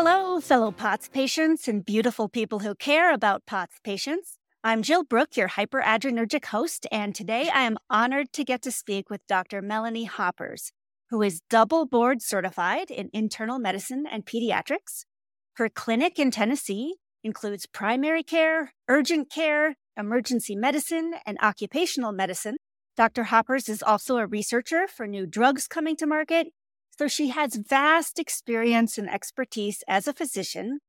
Hello, fellow POTS patients and beautiful people who care about POTS patients. I'm Jill Brook, your hyperadrenergic host, and today I am honored to get to speak with Dr. Melanie Hoppers, who is double board certified in internal medicine and pediatrics. Her clinic in Tennessee includes primary care, urgent care, emergency medicine, and occupational medicine. Dr. Hoppers is also a researcher for new drugs coming to market so she has vast experience and expertise as a physician,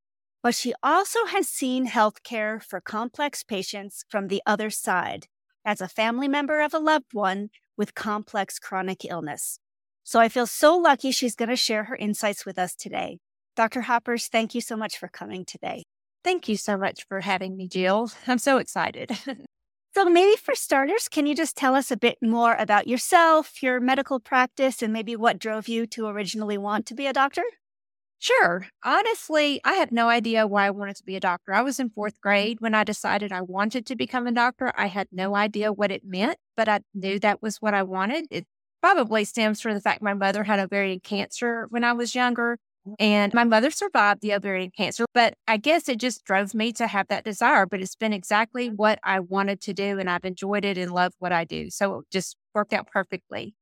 but she also has seen healthcare for complex patients from the other side as a family member of a loved one with complex chronic illness. So I feel so lucky she's going to share her insights with us today. Dr. Hoppers, thank you so much for coming today. Thank you so much for having me, Jill. I'm so excited. So, maybe for starters, can you just tell us a bit more about yourself, your medical practice, and maybe what drove you to originally want to be a doctor? Sure. Honestly, I had no idea why I wanted to be a doctor. I was in fourth mm-hmm. grade when I decided I wanted to become a doctor. I had no idea what it meant, but I knew that was what I wanted. It probably stems from the fact my mother had ovarian cancer when I was younger. And my mother survived the ovarian cancer, but I guess it just drove me to have that desire. But it's been exactly mm-hmm. what I wanted to do, and I've enjoyed it and loved what I do. So it just worked out perfectly.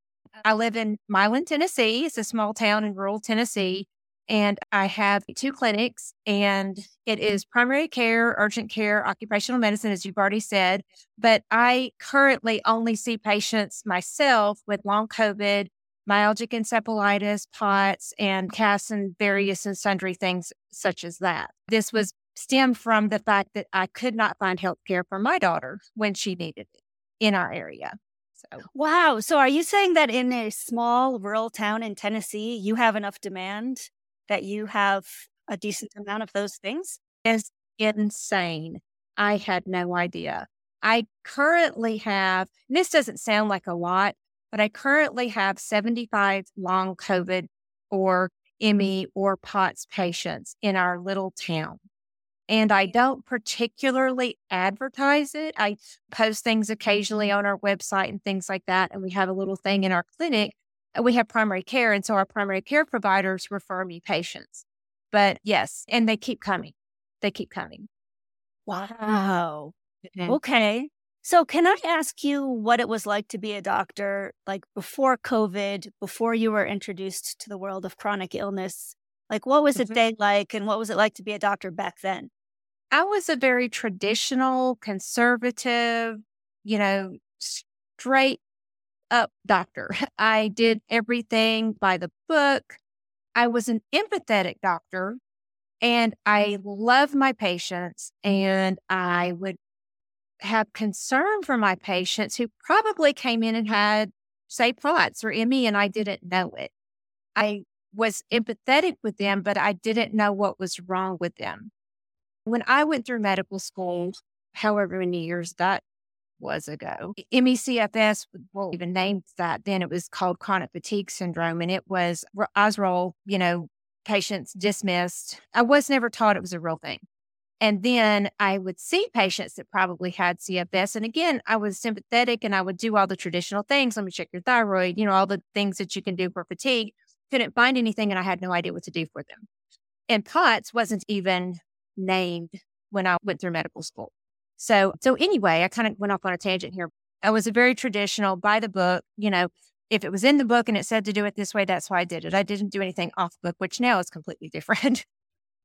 I live in Milan, Tennessee. It's a small town in rural Tennessee. And I have two clinics, and it is primary care, urgent care, occupational medicine, as you've already said. But I currently only see patients myself with long COVID myalgic encephalitis, POTS, MCAS and various and sundry things such as that. This was stemmed from the fact that I could not find health care for my daughter when she needed it in our area. So Wow. So are you saying that in a small rural town in Tennessee, you have enough demand that you have a decent amount of those things? It's insane. I had no idea. I currently have, this doesn't sound like a lot, but I currently have 75 long COVID or ME or POTS patients in our little town. And I don't particularly advertise it. I post things occasionally on our website and things like that. And we have a little thing in our clinic. We have primary care. And so our primary care providers refer me patients. But yes, and they keep coming. They keep coming. Wow. Mm-hmm. Okay. So, can I ask you what it was like to be a doctor, like before COVID, before you were introduced to the world of chronic illness? Like, what was mm-hmm. day like, and what was it like to be a doctor back then? I was a very traditional, conservative, you know, straight up doctor. I did everything by the book. I was an empathetic doctor and I loved my patients and I would have concern for my patients who probably came in and had, say, POTS or ME, and I didn't know it. I was empathetic with them, but I didn't know what was wrong with them. When I went through medical school, however many years that was ago, ME/CFS, well, even named that then, it was called chronic fatigue syndrome, and it was Osroll, you know, patients dismissed. I was never taught it was a real thing. And then I would see patients that probably had CFS. And again, I was sympathetic and I would do all the traditional things. Let me check your thyroid, you know, all the things that you can do for fatigue. Couldn't find anything and I had no idea what to do for them. And POTS wasn't even named when I went through medical school. So, so anyway, I kind of went off on a tangent here. I was a very traditional by the book, you know, if it was in the book and it said to do it this way, that's why I did it. I didn't do anything off book, which now is completely different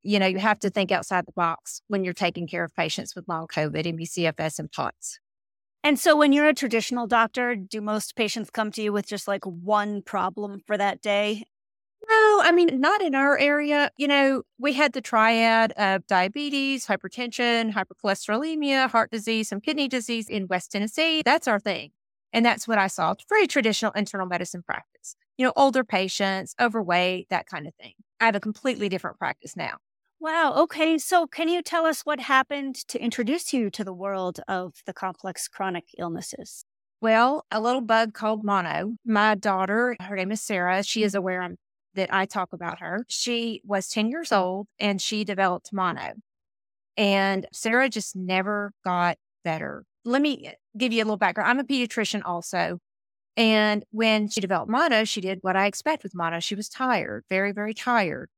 you know, you have to think outside the box when you're taking care of patients with long COVID, ME/CFS, and POTS. And so, when you're a traditional doctor, do most patients come to you with just like one problem for that day? No, I mean, not in our area. You know, we had the triad of diabetes, hypertension, hypercholesterolemia, heart disease, some kidney disease in West Tennessee. That's our thing. And that's what I saw. Very traditional internal medicine practice. You know, older patients, overweight, that kind of thing. I have a completely different practice now. Wow. Okay. So, can you tell us what happened to introduce you to the world of the complex chronic illnesses? Well, a little bug called mono. My daughter, her name is Sarah. She is mm-hmm. aware I'm, that I talk about her. She was 10 years mm-hmm. old and she developed mono. And Sarah just never got better. Let me eh, give you a little background. I'm a pediatrician also. And when she developed mono, she did what I expect with mono. She was tired, very, very tired.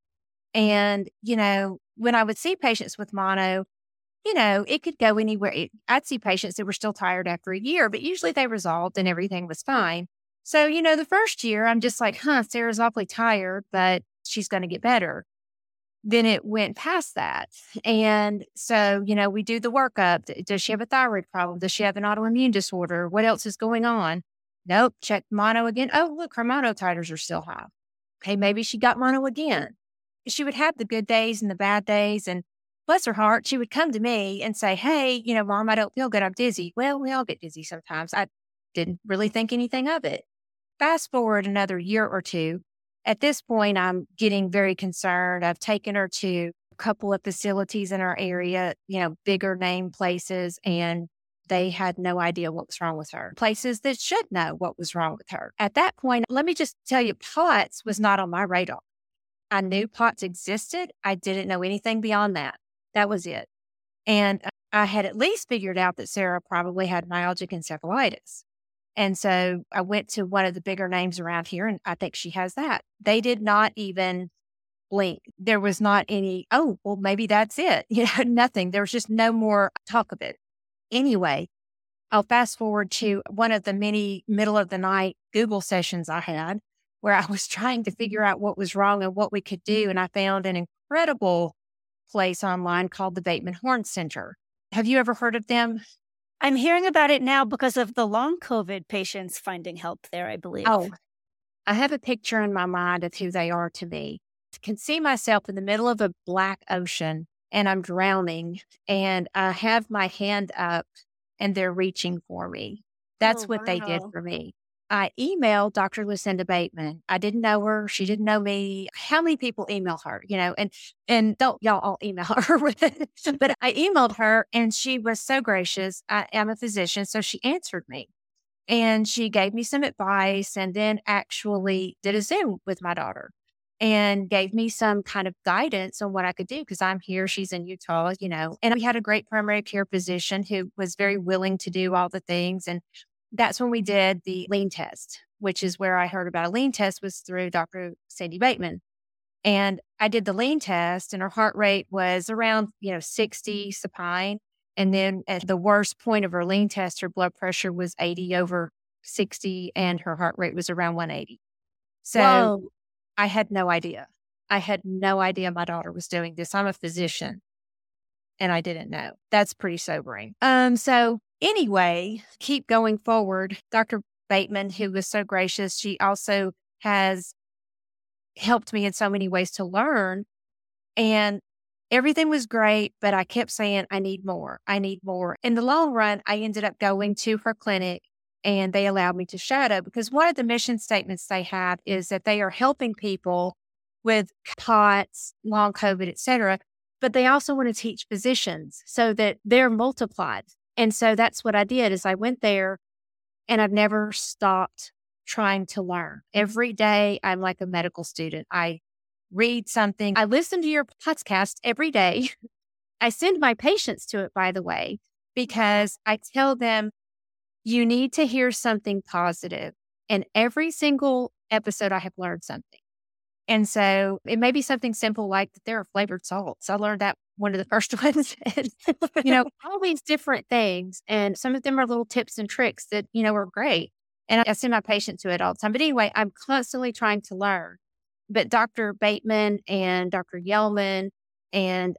And, you know, when I would see patients with mono, you know, it could go anywhere. I'd see patients that were still tired after a year, but usually they resolved and everything was fine. So, you know, the first year, I'm just like, huh, Sarah's awfully tired, but she's going to get better. Then it went past that. And so, you know, we do the workup. Does she have a thyroid problem? Does she have an autoimmune disorder? What else is going on? Nope. Check mono again. Oh, look, her mono titers are still high. Okay, maybe she got mono again she would have the good days and the bad days. And bless her heart, she would come to me and say, Hey, you know, mom, I don't feel good. I'm dizzy. Well, we all get dizzy sometimes. I didn't really think anything of it. Fast forward another year or two. At this point, I'm getting very concerned. I've taken her to a couple of facilities in our area, you know, bigger name places, and they had no idea what was wrong with her. Places that should know what was wrong with her. At that point, let me just tell you, POTS was not on my radar. I mm-hmm. knew POTS existed. I didn't know anything beyond that. That was it. And uh, I had at least figured out that Sarah probably had myalgic encephalitis. And so I went to one of the bigger names around here, and I think she has that. They did not even blink. There was not any, oh, well, maybe that's it. You know, nothing. There was just no more talk of it. Anyway, I'll fast forward mm-hmm. to one of the many middle of the night Google sessions I had where I was trying to figure mm-hmm. out what was wrong and what we could do. And I found an incredible place online called the Bateman Horn Center. Have you ever heard of them? I'm hearing about it now because of the long COVID patients finding help there, I oh, believe. Oh, I have a picture in my mind of who they are to me. I can see myself in the middle of a black ocean and I'm drowning and I have my hand up and they're reaching for me. Oh, That's oh, what wow. they did for me. I emailed Dr. Lucinda Bateman. I didn't know her. She didn't know me. How many people email her, you know, and, and don't y'all all email her, with it. but I emailed her and she was so gracious. I am a physician. So she answered me and she gave me some advice and then actually did a Zoom with my daughter and gave me some kind of guidance on what I could do because I'm here, she's in Utah, you know. And we had a great primary care physician who was very willing to do all the things. And that's when we did the lean test, which is where I heard about a lean test was through Dr. Sandy Bateman. And I did the lean test and her heart rate was around, you know, 60 supine. And then at the worst point of her lean test, her blood pressure was 80 over 60 and her heart rate was around 180. So Whoa. I had no idea. I had no idea my daughter was doing this. I'm a physician and I didn't know. That's pretty sobering. Um, so Anyway, keep going forward. Dr. Bateman, who was so gracious, she also has helped me in so many ways to learn. And everything was great, but I kept saying, I need more. I need more. In the long run, I ended up going to her clinic and they allowed me to shadow because one of the mission statements they have is that they are helping people with POTS, long COVID, et cetera, but they also want to teach physicians so that they're multiplied. And so that's what I did is I went there and I've never stopped trying to learn. Mm-hmm. Every day I'm like a medical student. I read something. I listen to your podcast every day. I send my patients to it, by the way, because I tell them you need to hear something positive. And every single episode, I have learned something. And so it may be something simple like that there are flavored salts. I learned that one of the first ones. you know, all these different things. And some of them are little tips and tricks that, you know, are great. And I send my patients to it all the time. But anyway, I'm constantly trying to learn. But Dr. Bateman and Dr. Yellman and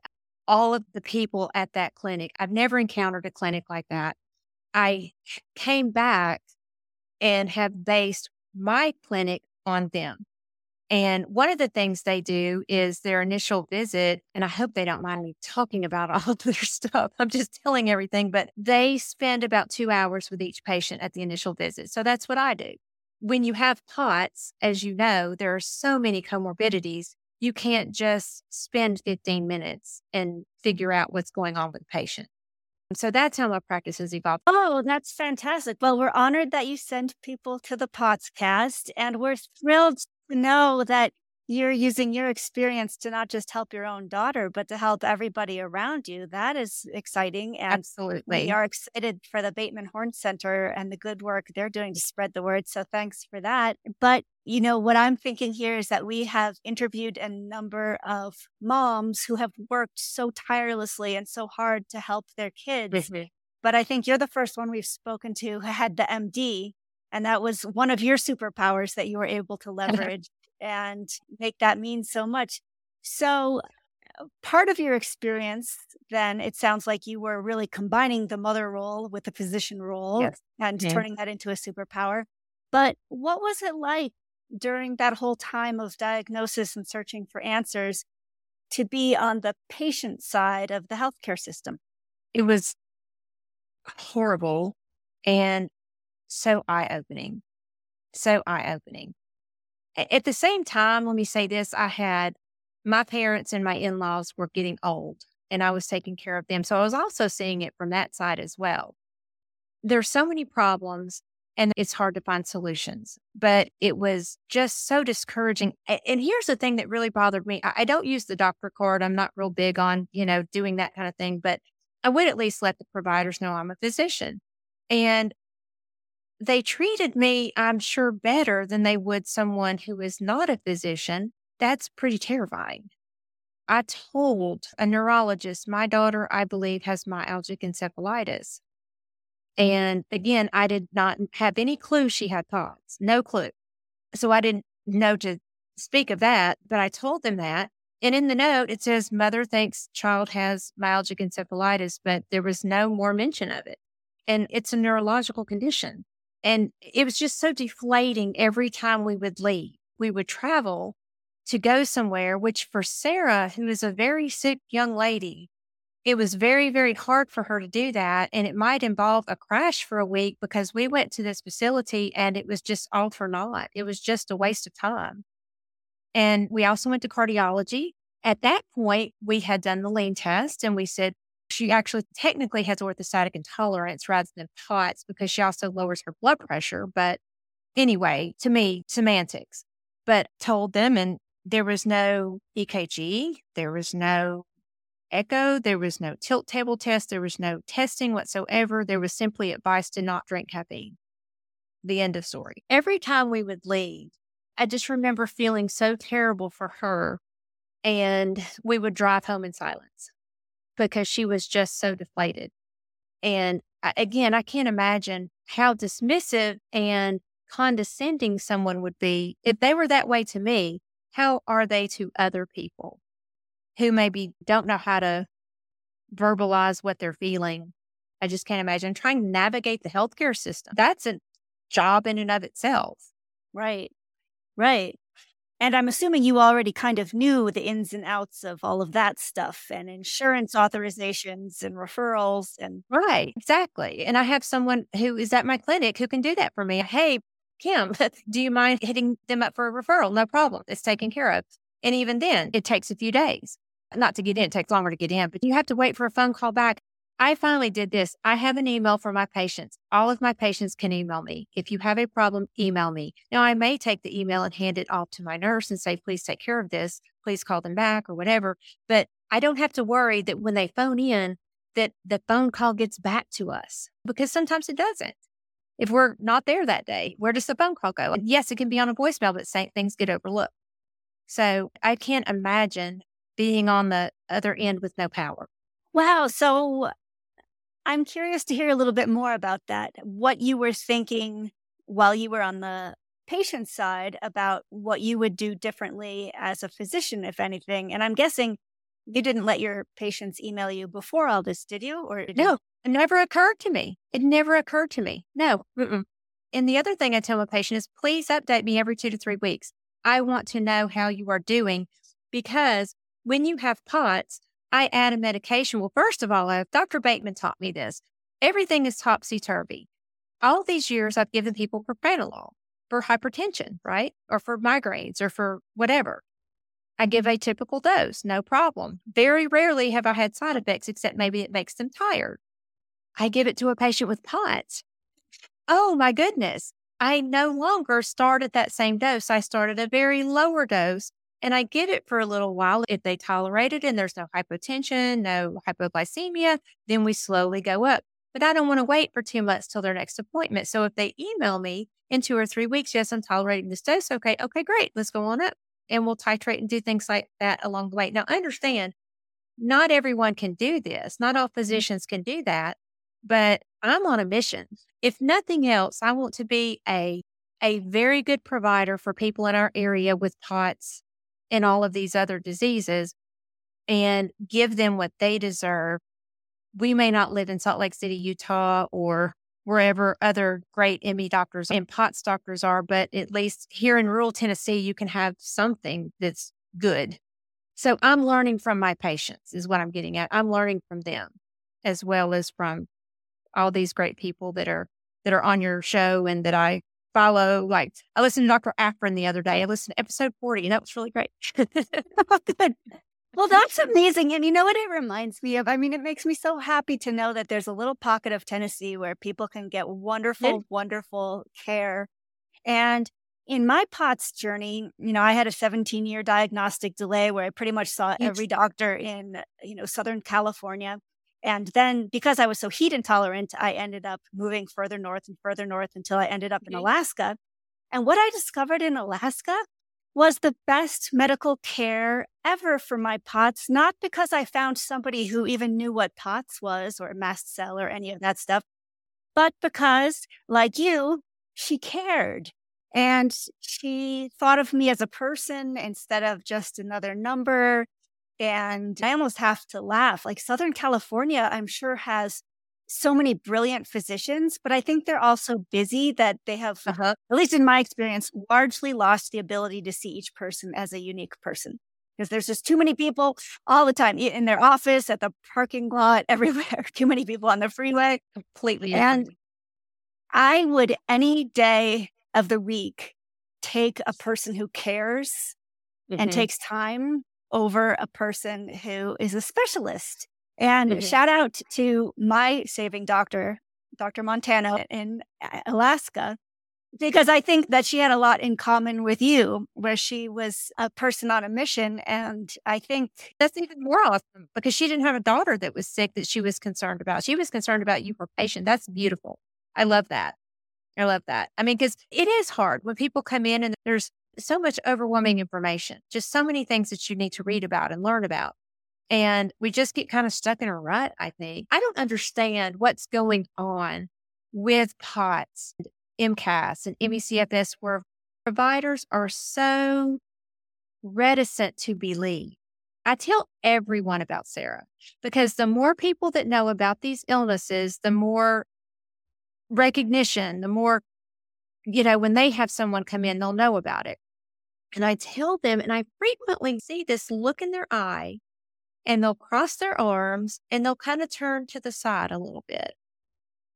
all of the people at that clinic, I've never encountered a clinic like that. I came back and have based my clinic on them. And one of the things they do is their initial visit, and I hope they don't mind me talking about all of their stuff. I'm just telling everything, but they spend about two hours with each patient at the initial visit. So that's what I do. When you have POTS, as you know, there are so many comorbidities. you can't just spend 15 minutes and figure out what's going on with the patient. So that's how my practice has evolved. Oh, that's fantastic. Well, we're honored that you send people to the podcast, and we're thrilled to know that you're using your experience to not just help your own daughter, but to help everybody around you. That is exciting. And Absolutely. we are excited for the Bateman Horn Center and the good work they're doing to spread the word. So thanks for that. But, you know, what I'm thinking here is that we have interviewed a number of moms who have worked so tirelessly and so hard to help their kids. Mm-hmm. But I think you're the first one we've spoken to who had the MD. And that was one of your superpowers that you were able to leverage and make that mean so much. So, uh, part of your experience, then it sounds like you were really combining the mother role with the physician role Yes. and Yeah. turning that into a superpower. But what was it like during that whole time of diagnosis and searching for answers to be on the patient side of the healthcare system? It was horrible and so eye opening. So eye opening. At the same time, let me say this I had my parents and my in laws were getting old and I was taking care of them. So I was also seeing it from that side as well. There's so many problems and it's hard to find solutions, but it was just so discouraging. And here's the thing that really bothered me I don't use the doctor card. I'm not real big on, you know, doing that kind of thing, but I would at least let the providers know I'm a physician. And they treated me, I'm sure, better than they would someone who is not a physician. That's pretty terrifying. I told a neurologist, my daughter, I believe, has myalgic encephalitis. And again, I did not have any clue she had POTS, no clue. So I didn't know to speak of that, but I told them that. And in the note, it says mother thinks child has myalgic encephalitis, but there was no more mention of it. And it's a neurological condition. And it was just so deflating every time we would leave. We would travel to go somewhere, which for Sarah, who is a very sick young lady, it was very, very hard for her to do that. And it might involve a crash for a week because we went to this facility and it was just all for naught. It was just a waste of time. And we also went to cardiology. At that point, we had done the lean test and we said, she actually technically has orthostatic intolerance rather than POTS because she also lowers her blood pressure. But anyway, to me, semantics. But told them, and there was no EKG, there was no echo, there was no tilt table test, there was no testing whatsoever. There was simply advice to not drink caffeine. The end of story. Every time we would leave, I just remember feeling so terrible for her. And we would drive home in silence because she was just so deflated. And again, I can't imagine how dismissive and condescending someone would be if they were that way to me. How are they to other people who maybe don't know how to verbalize what they're feeling? I just can't imagine trying to navigate the healthcare system. That's a job in and of itself. Right. Right. And I'm assuming you already kind of knew the ins and outs of all of that stuff and insurance authorizations and referrals and Right, exactly. And I have someone who is at my clinic who can do that for me. Hey, Kim, do you mind hitting them up for a referral? No problem. It's taken care of. And even then, it takes a few days. Not to get in, it takes longer to get in, but you have to wait for a phone call back. I finally did this. I have an email for my patients. All of my patients can email me. If you have a problem, email me. Now, I may take the email and hand it off to my nurse and say, please take care of this. Please call them back or whatever. But I don't have to worry that when they phone in, that the phone call gets back to us because sometimes it doesn't. If we're not there that day, where does the phone call go? And yes, it can be on a voicemail, but same things get overlooked. So I can't imagine being on the other end with no power. Wow. So I'm curious to hear a little bit more about that. What you were thinking while you were on the patient side about what you would do differently as a physician, if anything. And I'm guessing you didn't let your patients email you before all this, did you? Or did No, it never occurred to me. It never occurred to me. No. Mm-mm. And the other thing I tell my patient is please update me every two to three weeks. I want to know how you are doing because when you have POTS, I add a medication. Well, first of all, uh, Dr. Bateman taught me this. Everything is topsy turvy. All these years, I've given people propranolol for hypertension, right? Or for migraines or for whatever. I give a typical dose, no problem. Very rarely have I had side effects, except maybe it makes them tired. I give it to a patient with POTS. Oh my goodness. I no longer start at that same dose. I start at a very lower dose and I give it for a little while. If they tolerate it and there's no hypotension, no hypoglycemia, then we slowly go up. But I don't want to wait for two months till their next appointment. So if they email me in two or three weeks, yes, I'm tolerating this dose. Okay. Okay, great. Let's go on up and we'll titrate and do things like that along the way. Now, understand not everyone can do this. Not all mm-hmm. physicians can do that, but I'm on a mission. If nothing else, I want to be a a very good provider for people in our area with POTS and all of these other diseases and give them what they deserve. We may not live in Salt Lake City, Utah, or wherever other great ME doctors and POTS doctors are, but at least here in rural Tennessee, you can have something that's good. So I'm learning from my patients, is what I'm getting at. I'm learning from them as well as from all these great people that are that are on your show and that I follow. Like I listened to Dr. Afrin the other day. I listened to episode 40 and that was really great. Oh, good. Well, that's amazing. And you know what it reminds me of? I mean, it makes me so happy to know that there's a little pocket of Tennessee where people can get wonderful, wonderful care. And in my POTS journey, you know, I had a 17 year diagnostic delay where I pretty much saw every doctor in, you know, Southern California. And then because I was so heat intolerant, I ended up moving further north and further north until I ended up in mm-hmm. Alaska. And what I discovered in Alaska was the best medical care ever for my POTS, not because I found somebody who even knew what POTS was or mast cell or any of that stuff, but because, like you, she cared. And she thought of me as a person instead of just another number. And I almost have to laugh. Like Southern California, I'm sure has so many brilliant physicians, but I think they're also busy that they have, uh-huh. at least in my experience, largely lost the ability to see each person as a unique person. Because there's just too many people all the time in their office, at the parking lot, everywhere. too many people on the freeway. Completely. And I would any day of the week take a person who cares mm-hmm. and takes time over a person who is a specialist and mm-hmm. shout out to my saving doctor, Dr. Montano in Alaska, because I think that she had a lot in common with you, where she was a person on a mission. And I think that's even more awesome because she didn't have a daughter that was sick that she was concerned about. She was concerned about you, her patient. That's beautiful. I love that. I love that. I mean, because it is hard when people come in and there's so much overwhelming information, just so many things that you need to read mm-hmm. about and learn about. And we just get kind of stuck in a rut, I think. I don't understand what's going on with POTS, and MCAS, and mm-hmm. ME/CFS, where providers are so reticent to believe. I tell everyone about Sarah because the more people that know about these illnesses, the more recognition, the more, you know, when they have someone come in, they'll know about it. And I tell them, and I frequently see this look in their eye and they'll cross their arms and they'll kind of turn to the side a little bit.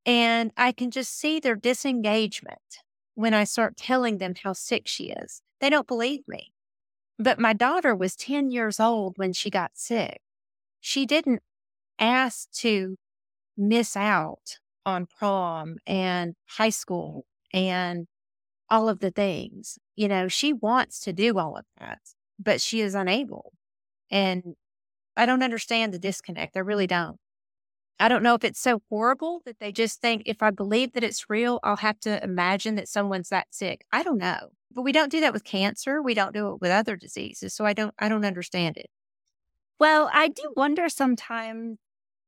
And I can just see their disengagement when I start telling them how sick she is. They don't believe me. But my daughter was 10 years old when she got sick. She didn't ask to miss out on prom and high school and all of the things. You know, she wants to do all of that, but she is unable. And I don't understand the disconnect. I really don't. I don't know if it's so horrible that they just think if I believe that it's real, I'll have to imagine that someone's that sick. I don't know. But we don't do that with cancer. We don't do it with other diseases. So I don't I don't understand it. Well, I do wonder sometimes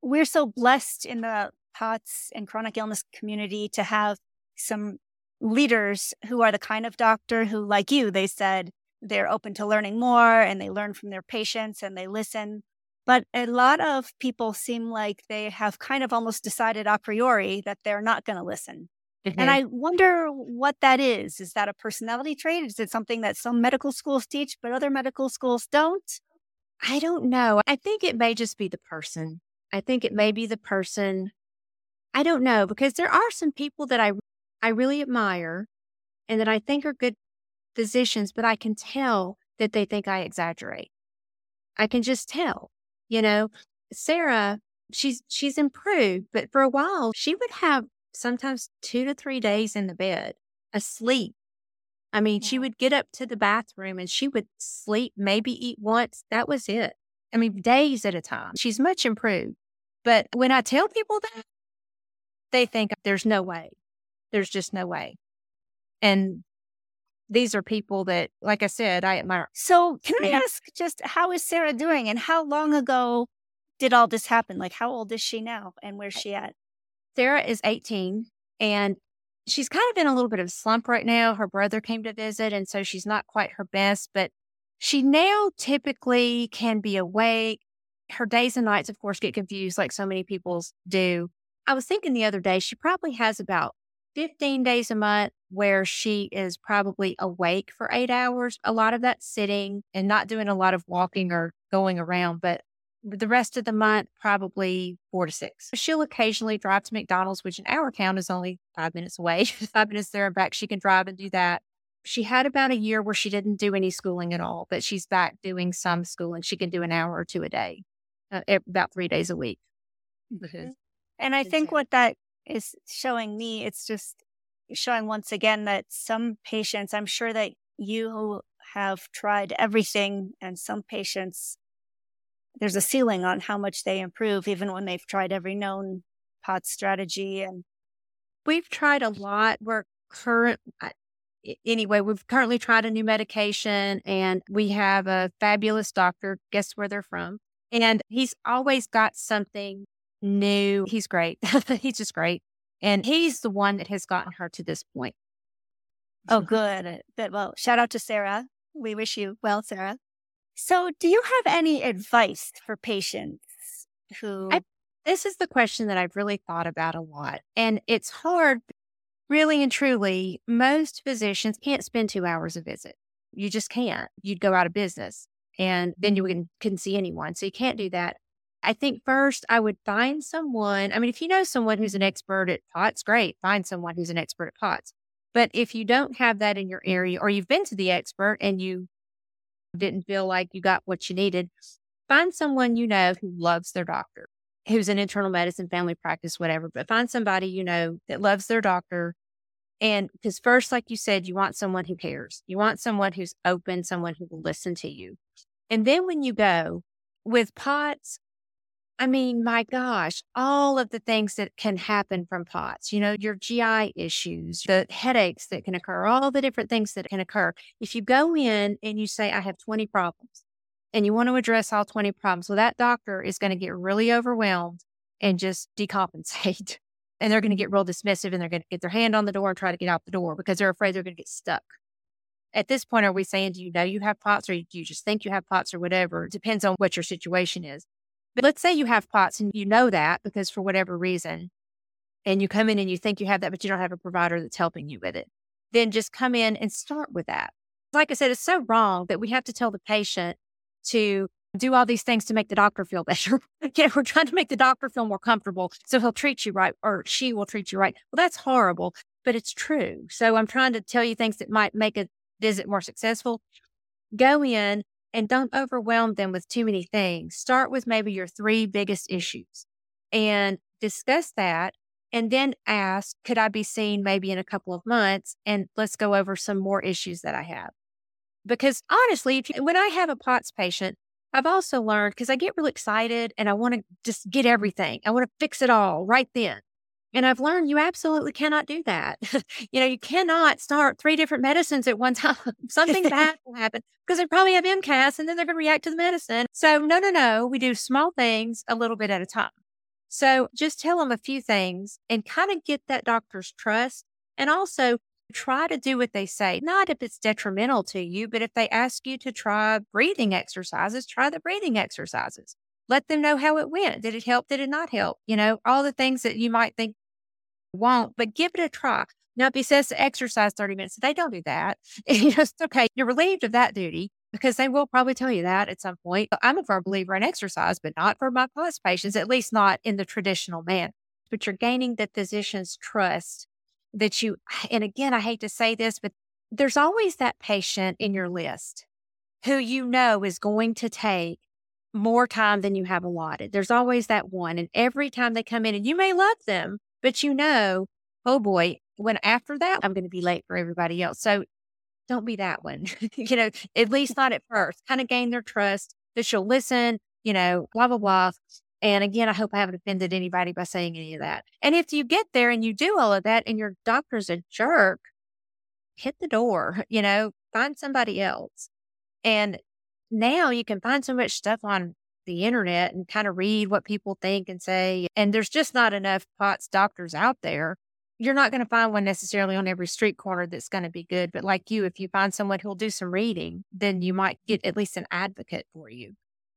we're so blessed in the POTS and chronic illness community to have some leaders who are the kind of doctor who, like you, they said they're open to learning more and they learn from their patients and they listen. But a lot of people seem like they have kind of almost decided a priori that they're not going to listen. Mm-hmm. And I wonder what that is. Is that a personality trait? Is it something that some medical schools teach, but other medical schools don't? I don't know. I think it may just be the person. I think it may be the person. I don't know because there are some people that I I really admire and that I think are good physicians, but I can tell that they think I exaggerate. I can just tell, you know, Sarah, she's she's improved, but for a while she would have sometimes 2 to 3 days in the bed asleep. I mean, she would get up to the bathroom and she would sleep, maybe eat once. That was it. I mean, days at a time. She's much improved. But when I tell people that, they think there's no way. There's just no way. And these are people that, like I said, I admire. So, can I ask just how is Sarah doing and how long ago did all this happen? Like, how old is she now and where's she at? Sarah is 18 and she's kind of in a little bit of a slump right now. Her brother came to visit, and so she's not quite her best, but she now typically can be awake. Her days and nights, of course, get confused like so many people's do. I was thinking the other day, she probably has about 15 days a month where she is probably awake for eight hours. A lot of that sitting and not doing a lot of walking or going around, but the rest of the month, probably four to six. She'll occasionally drive to McDonald's, which in our town is only five minutes away. five minutes there and back. She can drive and do that. She had about a year where she didn't do any schooling at all, but she's back doing some schooling. She can do an hour or two a day, uh, about three days a week. Mm-hmm. And I think what that is showing me, it's just showing once again that some patients, I'm sure that you have tried everything, and some patients there's a ceiling on how much they improve, even when they've tried every known pot strategy. And we've tried a lot. We're current, uh, anyway, we've currently tried a new medication and we have a fabulous doctor. Guess where they're from? And he's always got something new. He's great. he's just great. And he's the one that has gotten her to this point. Oh, good. Good. Well, shout out to Sarah. We wish you well, Sarah. So, do you have any advice for patients who? I, this is the question that I've really thought about a lot. And it's hard, really and truly. Most physicians can't spend two hours a visit. You just can't. You'd go out of business and then you mm-hmm. can, couldn't see anyone. So, you can't do that. I think first I would find someone. I mean, if you know someone who's an expert at POTS, great. Find someone who's an expert at POTS. But if you don't have that in your area or you've been to the expert and you didn't feel like you got what you needed, find someone you know who loves their doctor, who's in internal medicine, family practice, whatever, but find somebody you know that loves their doctor. And because first, like you said, you want someone who cares. You want someone who's open, someone who will listen to you. And then when you go with POTS, I mean, my gosh, all of the things that can happen from POTS, you know, your GI issues, the headaches that can occur, all the different things that can occur. If you go in and you say, I have 20 problems and you want to address all 20 problems, well, that doctor is going to get really overwhelmed and just decompensate. and they're going to get real dismissive and they're going to get their hand on the door and try to get out the door because they're afraid they're going to get stuck. At this point, are we saying, do you know you have POTS or do you just think you have POTS or whatever? It depends on what your situation is. But let's say you have POTS and you know that because for whatever reason, and you come in and you think you have that, but you don't have a provider that's helping you with it. Then just come in and start with that. Like I said, it's so wrong that we have to tell the patient to do all these things to make the doctor feel better. know, we're trying to make the doctor feel more comfortable so he'll treat you right or she will treat you right. Well, that's horrible, but it's true. So I'm trying to tell you things that might make a visit more successful. Go in, and don't overwhelm them with too many things. Start with maybe your three biggest issues and discuss that. And then ask, could I be seen maybe in a couple of months? And let's go over some more issues that I have. Because honestly, you, when I have a POTS patient, I've also learned because I get really excited and I want to just get everything. I want to fix it all right then. And I've learned you absolutely cannot do that. you know, you cannot start three different medicines at one time. Something bad will happen because they probably have MCAS and then they're going to react to the medicine. So, no, no, no. We do small things a little bit at a time. So, just tell them a few things and kind of get that doctor's trust. And also try to do what they say, not if it's detrimental to you, but if they ask you to try breathing exercises, try the breathing exercises. Let them know how it went. Did it help? Did it not help? You know, all the things that you might think won't, but give it a try. Now, if he says to exercise 30 minutes, they don't do that. it's okay. You're relieved of that duty because they will probably tell you that at some point. I'm a firm mm-hmm. believer in exercise, but not for my POTS patients, at least not in the traditional manner. But you're gaining the physician's trust that you, and again, I hate to say this, but there's always that patient in your list who you know is going to take more time than you have allotted. There's always that one. And every time they come in, and you may love them, but you know, oh boy, when after that, I'm going to be late for everybody else. So don't be that one. you know, at least not at first. Kind of gain their trust that she'll listen, you know, blah, blah, blah. And again, I hope I haven't offended anybody by saying any of that. And if you get there and you do all of that and your doctor's a jerk, hit the door, you know, find somebody else. And now you can find so much stuff on the internet and kind of read what people think and say. And there's just not enough POTS doctors out there. You're not going to find one necessarily on every street corner that's going to be good. But like you, if you find someone who'll do some reading, then you might get at least an advocate for you.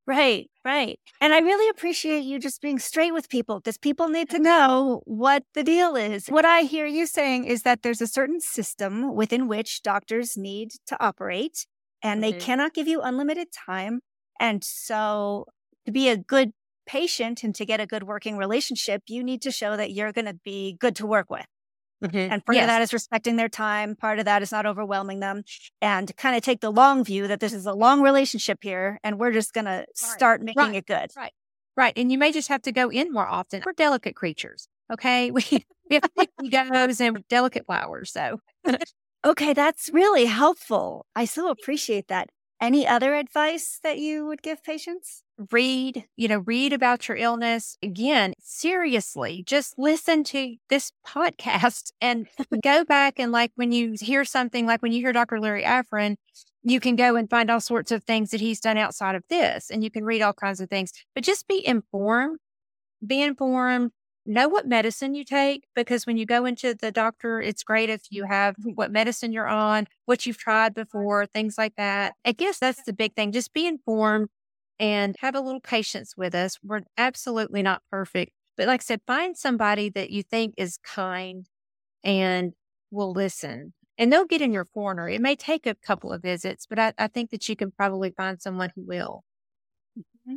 Right, right. And I really appreciate you just being straight with people because people need to know what the deal is. What I hear you saying is that there's a certain system within which doctors need to operate and mm-hmm. they cannot give you unlimited time. And so to be a good patient and to get a good working relationship, you need to show that you're going to be good to work with. Mm-hmm. And part yes. of that is respecting their time. Part of that is not overwhelming them and kind of take the long view that this is a long relationship here and we're just going right. to start making right. it good. Right. Right. And you may just have to go in more often. We're delicate creatures. Okay. We, we have egos and delicate flowers. So, okay. That's really helpful. I so appreciate that. Any other advice that you would give patients? Read, you know, read about your illness. Again, seriously, just listen to this podcast and go back and like when you hear something, like when you hear Dr. Larry Afrin, you can go and find all sorts of things that he's done outside of this and you can read all kinds of things, but just be informed, be informed, know what medicine you take because when you go into the doctor, it's great if you have what medicine you're on, what you've tried before, things like that. I guess that's the big thing. Just be informed and have a little patience with us. We're absolutely not perfect. But like I said, find somebody that you think is kind and will listen. And they'll get in your corner. It may take a couple of visits, but I, I think that you can probably find someone who will. Mm-hmm.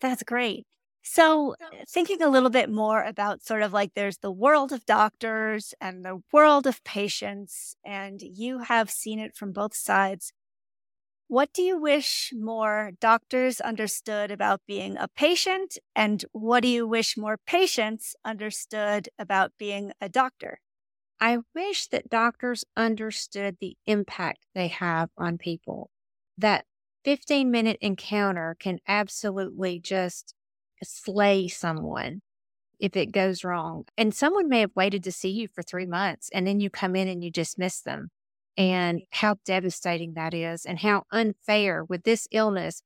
That's great. So, thinking a little bit more about sort of like there's the world of doctors and the world of patients, and you have seen it from both sides. What do you wish more doctors understood about being a patient? And what do you wish more patients understood about being a doctor? I wish that doctors understood the impact they have on people. That 15 minute encounter can absolutely just slay someone if it goes wrong. And someone may have waited to see you for three months and then you come in and you dismiss them and how devastating that is and how unfair with this illness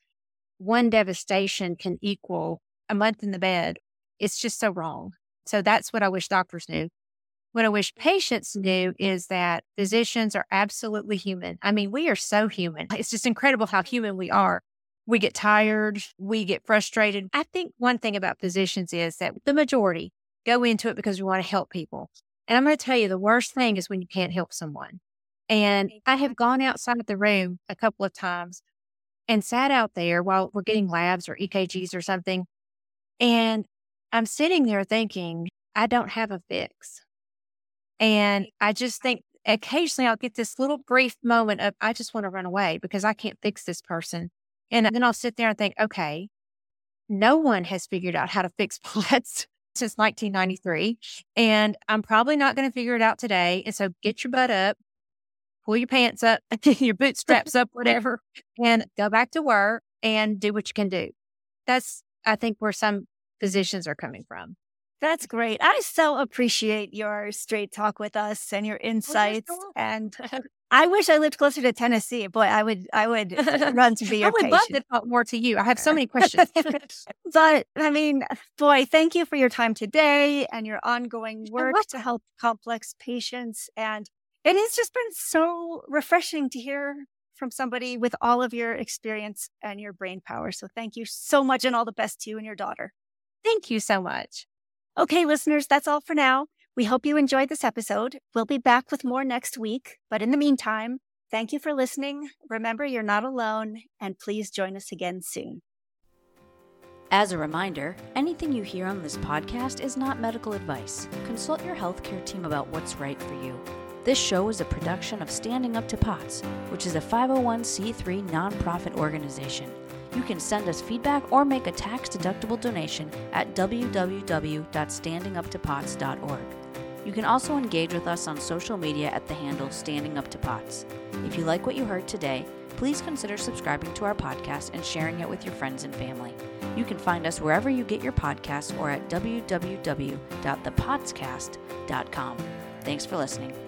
one devastation can equal a month in the bed it's just so wrong. So that's what i wish doctors knew. What i wish patients knew is that physicians are absolutely human. I mean we are so human. It's just incredible how human we are. We get tired we get frustrated. I think one thing about physicians is that the majority go into it because we want to help people. And i'm going to tell you the worst thing is when you can't help someone and I have gone outside the room a couple of times and sat out there while we're getting labs or EKGs or something. And I'm sitting there thinking, I don't have a fix. And I just think occasionally I'll get this little brief moment of, I just want to run away because I can't fix this person. And then I'll sit there and think, okay, no one has figured out how to fix POTS since 1993. And I'm probably not going to figure it out today. And so get your butt up, pull your pants up, your bootstraps up, whatever, and go back to work and do what you can do. That's, I think, where some physicians are coming from. That's great. I so appreciate your straight talk with us and your oh, insights. Oh, and I wish I lived closer to Tennessee. Boy, I would, I would run to be your. I would patient. love to talk more to you. I have so many questions. but I mean, boy, thank you for your time today and your ongoing work to help complex patients. And it has just been so refreshing to hear from somebody with all of your experience and your brain power. So thank you so much and all the best to you and your daughter. Thank you so much. Okay, listeners, that's all for now. We hope you enjoyed this episode. We'll be back with more next week. But in the meantime, thank you for listening. Remember, you're not alone, and please join us again soon. As a reminder, anything you hear on this podcast is not medical advice. Consult your healthcare team about what's right for you. This show is a production of Standing Up to POTS, which is a 501c3 nonprofit organization. You can send us feedback or make a tax deductible donation at www.standinguptopots.org. You can also engage with us on social media at the handle Standing Up to POTS. If you like what you heard today, please consider subscribing to our podcast and sharing it with your friends and family. You can find us wherever you get your podcasts or at www.thepotscast.com. Thanks for listening.